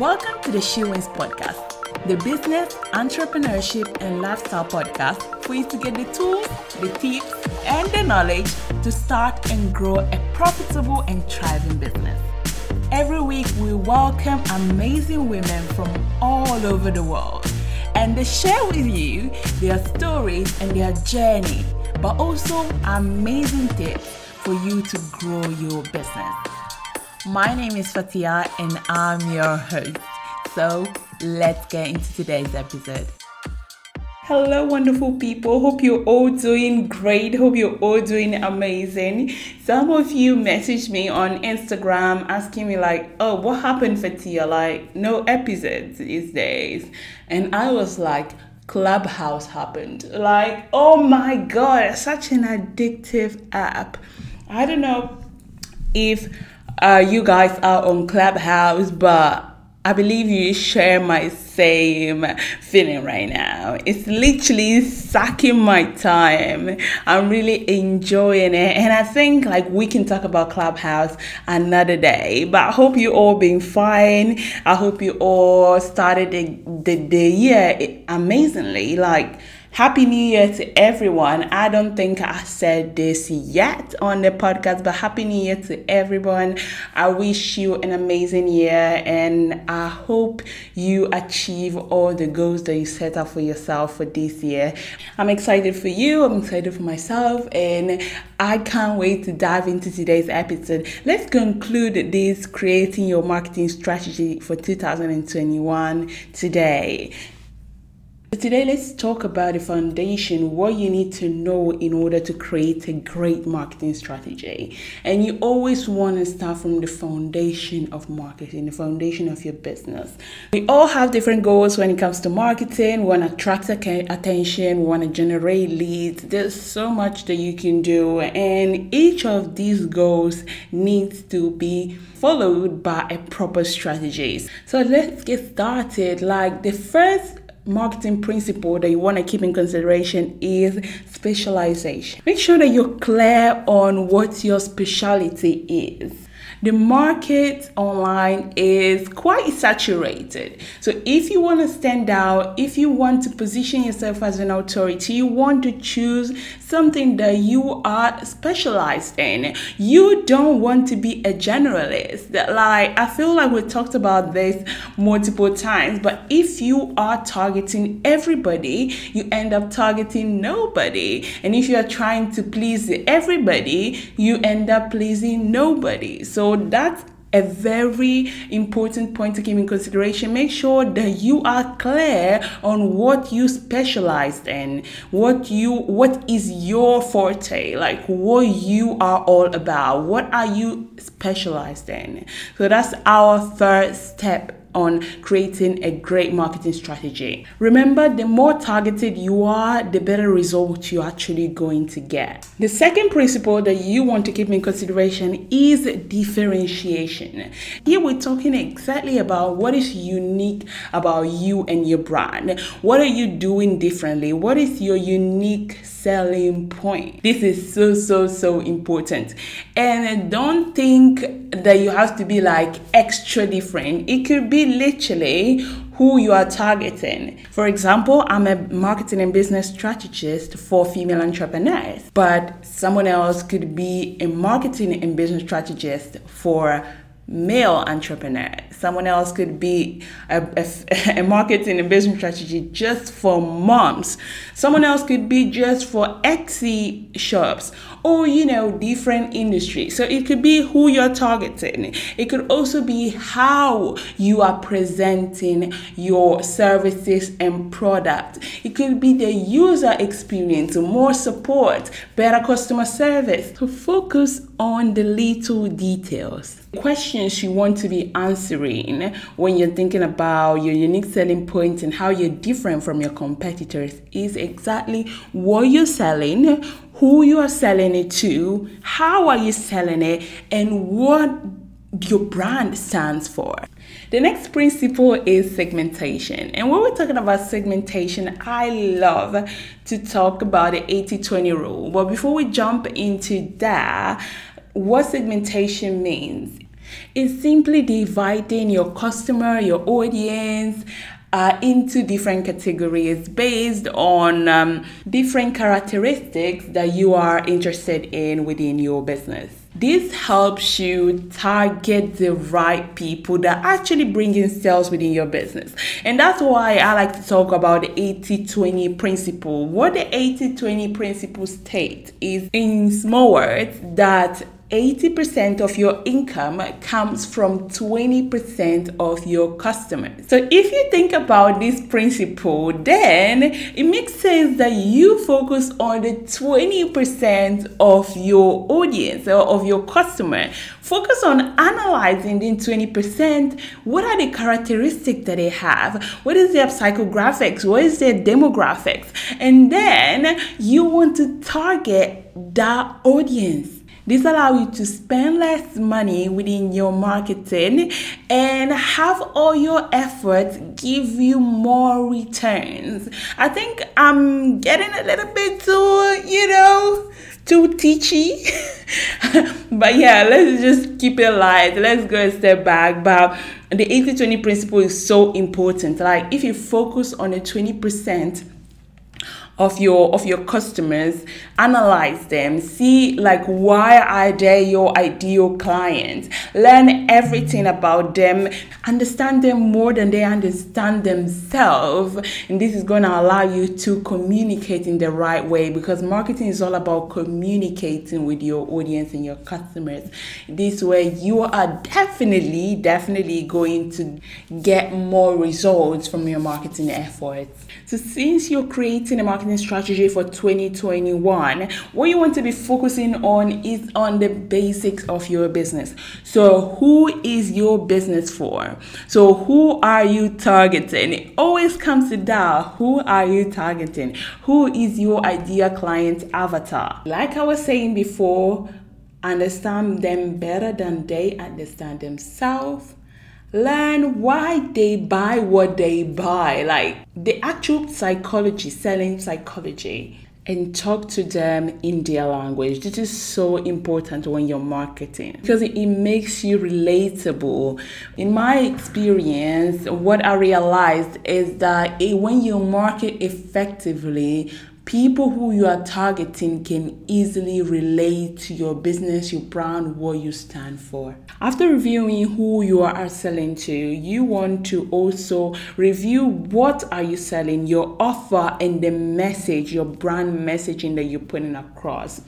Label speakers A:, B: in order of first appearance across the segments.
A: Welcome to the She Wins podcast, the business, entrepreneurship, and lifestyle podcast for you to get the tools, the tips, and the knowledge to start and grow a profitable and thriving business. Every week, we welcome amazing women from all over the world and they share with you their stories and their journey, but also amazing tips for you to grow your business. My name is Fatia and I'm your host. So let's get into today's episode. Hello, wonderful people. Hope you're all doing great. Hope you're all doing amazing. Some of you messaged me on Instagram asking me, like, oh, what happened, Fatia? Like, no episodes these days. And I was like, Clubhouse happened. Like, oh my God, such an addictive app. I don't know if uh, you guys are on Clubhouse, but I believe you share my same feeling right now. It's literally sucking my time. I'm really enjoying it. And I think like we can talk about Clubhouse another day. But I hope you all been fine. I hope you all started the, the, the year amazingly. Like Happy New Year to everyone. I don't think I said this yet on the podcast, but Happy New Year to everyone. I wish you an amazing year and I hope you achieve all the goals that you set up for yourself for this year. I'm excited for you, I'm excited for myself, and I can't wait to dive into today's episode. Let's conclude this creating your marketing strategy for 2021 today. Today, let's talk about the foundation, what you need to know in order to create a great marketing strategy. And you always want to start from the foundation of marketing, the foundation of your business. We all have different goals when it comes to marketing. We want to attract attention, we want to generate leads. There's so much that you can do, and each of these goals needs to be followed by a proper strategy. So let's get started. Like the first marketing principle that you want to keep in consideration is specialization. Make sure that you're clear on what your specialty is the market online is quite saturated. So if you want to stand out, if you want to position yourself as an authority, you want to choose something that you are specialized in. You don't want to be a generalist. Like I feel like we talked about this multiple times, but if you are targeting everybody, you end up targeting nobody. And if you are trying to please everybody, you end up pleasing nobody. So that's a very important point to keep in consideration. Make sure that you are clear on what you specialize in, what you what is your forte, like what you are all about. What are you specialized in? So that's our third step on creating a great marketing strategy. Remember, the more targeted you are, the better result you're actually going to get. The second principle that you want to keep in consideration is differentiation. Here we're talking exactly about what is unique about you and your brand. What are you doing differently? What is your unique selling point? This is so, so, so important. And don't think that you have to be like extra different. It could be literally who you are targeting. For example, I'm a marketing and business strategist for female entrepreneurs, but someone else could be a marketing and business strategist for male entrepreneur. Someone else could be a, a, a, marketing and business strategy just for moms. Someone else could be just for Etsy shops or, you know, different industries. So it could be who you're targeting. It could also be how you are presenting your services and product. It could be the user experience, more support, better customer service. So focus on the little details. Questions you want to be answering when you're thinking about your unique selling points and how you're different from your competitors is exactly what you're selling, who you are selling it to, how are you selling it, and what your brand stands for. The next principle is segmentation. And when we're talking about segmentation, I love to talk about the 80 20 rule. But before we jump into that, what segmentation means is simply dividing your customer, your audience, uh, into different categories based on um, different characteristics that you are interested in within your business. This helps you target the right people that actually bring in sales within your business. And that's why I like to talk about the 80 20 principle. What the 80 20 principle state is, in small words, that 80% of your income comes from 20% of your customers. So if you think about this principle, then it makes sense that you focus on the 20% of your audience or of your customer. Focus on analyzing the 20%. What are the characteristics that they have? What is their psychographics? What is their demographics? And then you want to target that audience this allows you to spend less money within your marketing and have all your efforts give you more returns. I think I'm getting a little bit too, you know, too teachy. but yeah, let's just keep it light. Let's go a step back. But the 80 20 principle is so important. Like, if you focus on the 20%, of your of your customers analyze them see like why are they your ideal clients learn everything about them understand them more than they understand themselves and this is going to allow you to communicate in the right way because marketing is all about communicating with your audience and your customers. This way you are definitely definitely going to get more results from your marketing efforts. So since you're creating a marketing strategy for 2021, what you want to be focusing on is on the basics of your business. So who is your business for? So who are you targeting? It always comes to that. Who are you targeting? Who is your ideal client avatar? Like I was saying before, understand them better than they understand themselves learn why they buy what they buy, like the actual psychology, selling psychology, and talk to them in their language. This is so important when you're marketing because it makes you relatable. In my experience, what I realized is that when you market effectively, people who you are targeting can easily relate to your business, your brand, what you stand for. After reviewing who you are selling to, you want to also review what are you selling, your offer and the message, your brand messaging that you're putting across.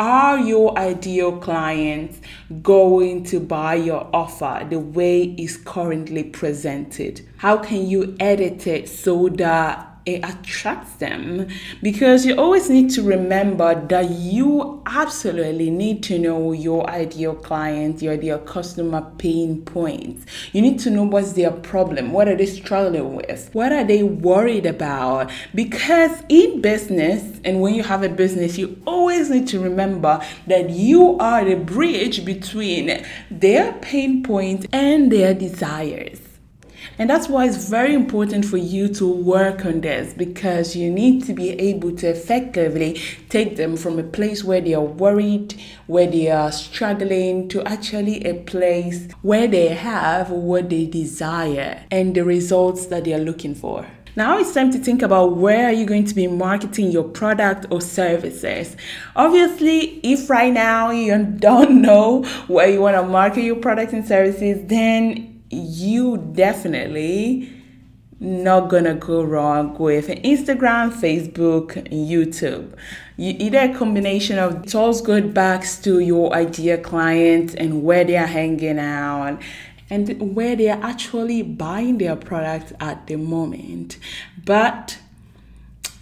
A: Are your ideal clients going to buy your offer the way it's currently presented? How can you edit it so that it attracts them because you always need to remember that you absolutely need to know your ideal client, your ideal customer pain points. You need to know what's their problem, what are they struggling with, what are they worried about. Because in business, and when you have a business, you always need to remember that you are the bridge between their pain points and their desires. And that's why it's very important for you to work on this because you need to be able to effectively take them from a place where they are worried, where they are struggling, to actually a place where they have what they desire and the results that they are looking for. Now it's time to think about where are you going to be marketing your product or services. Obviously, if right now you don't know where you want to market your products and services, then you definitely not gonna go wrong with Instagram, Facebook, YouTube. You, either a combination of all good backs to your ideal client and where they are hanging out and where they are actually buying their products at the moment. But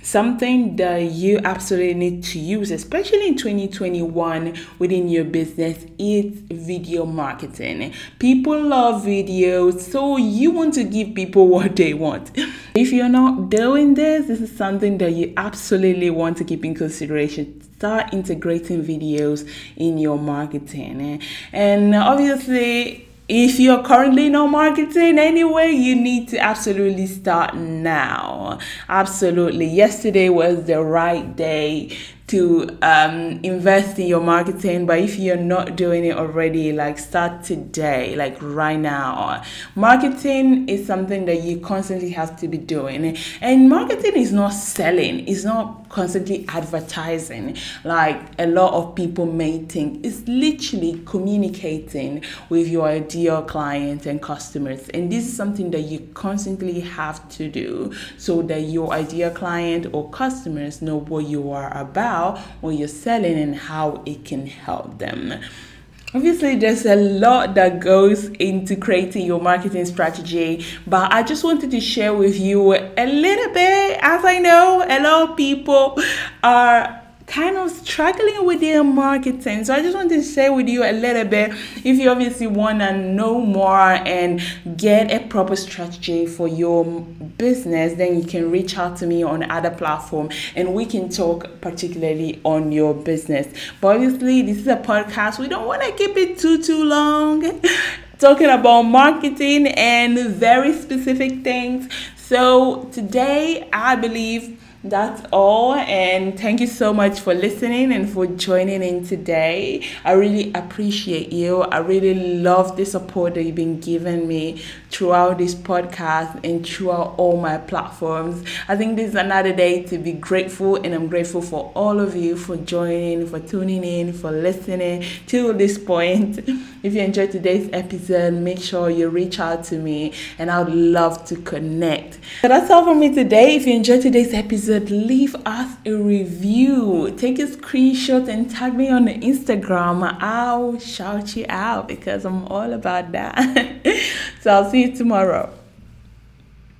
A: something that you absolutely need to use, especially in 2021 within your business, is video marketing. People love videos, so you want to give people what they want. If you're not doing this, this is something that you absolutely want to keep in consideration start integrating videos in your marketing. And obviously, if you're currently not marketing anyway, you need to absolutely start now. Absolutely. Yesterday was the right day to um, invest in your marketing but if you're not doing it already like start today like right now. Marketing is something that you constantly have to be doing. And marketing is not selling. It's not constantly advertising. Like a lot of people may think it's literally communicating with your ideal clients and customers. And this is something that you constantly have to do so that your ideal client or customers know what you are about when you're selling and how it can help them Obviously, there's a lot that goes into creating your marketing strategy, but I just wanted to share with you a little bit. As I know, a lot of people are kind of struggling with their marketing. So I just want to share with you a little bit if you obviously want to know more and get a proper strategy for your business, then you can reach out to me on other platform and we can talk particularly on your business. But obviously this is a podcast. We don't want to keep it too too long. Talking about marketing and very specific things. So today I believe that's all and thank you so much for listening and for joining in today. I really appreciate you. I really love the support that you've been giving me throughout this podcast and throughout all my platforms. I think this is another day to be grateful and i'm grateful for all of you for joining for tuning in for listening till this point. If you enjoyed today's episode make sure you reach out to me and i would love to connect. So that's all for me today. If you enjoyed today's episode episode, leave us a review. Take a screenshot and tag me on Instagram. I'll shout you out because I'm all about that. so I'll see you tomorrow.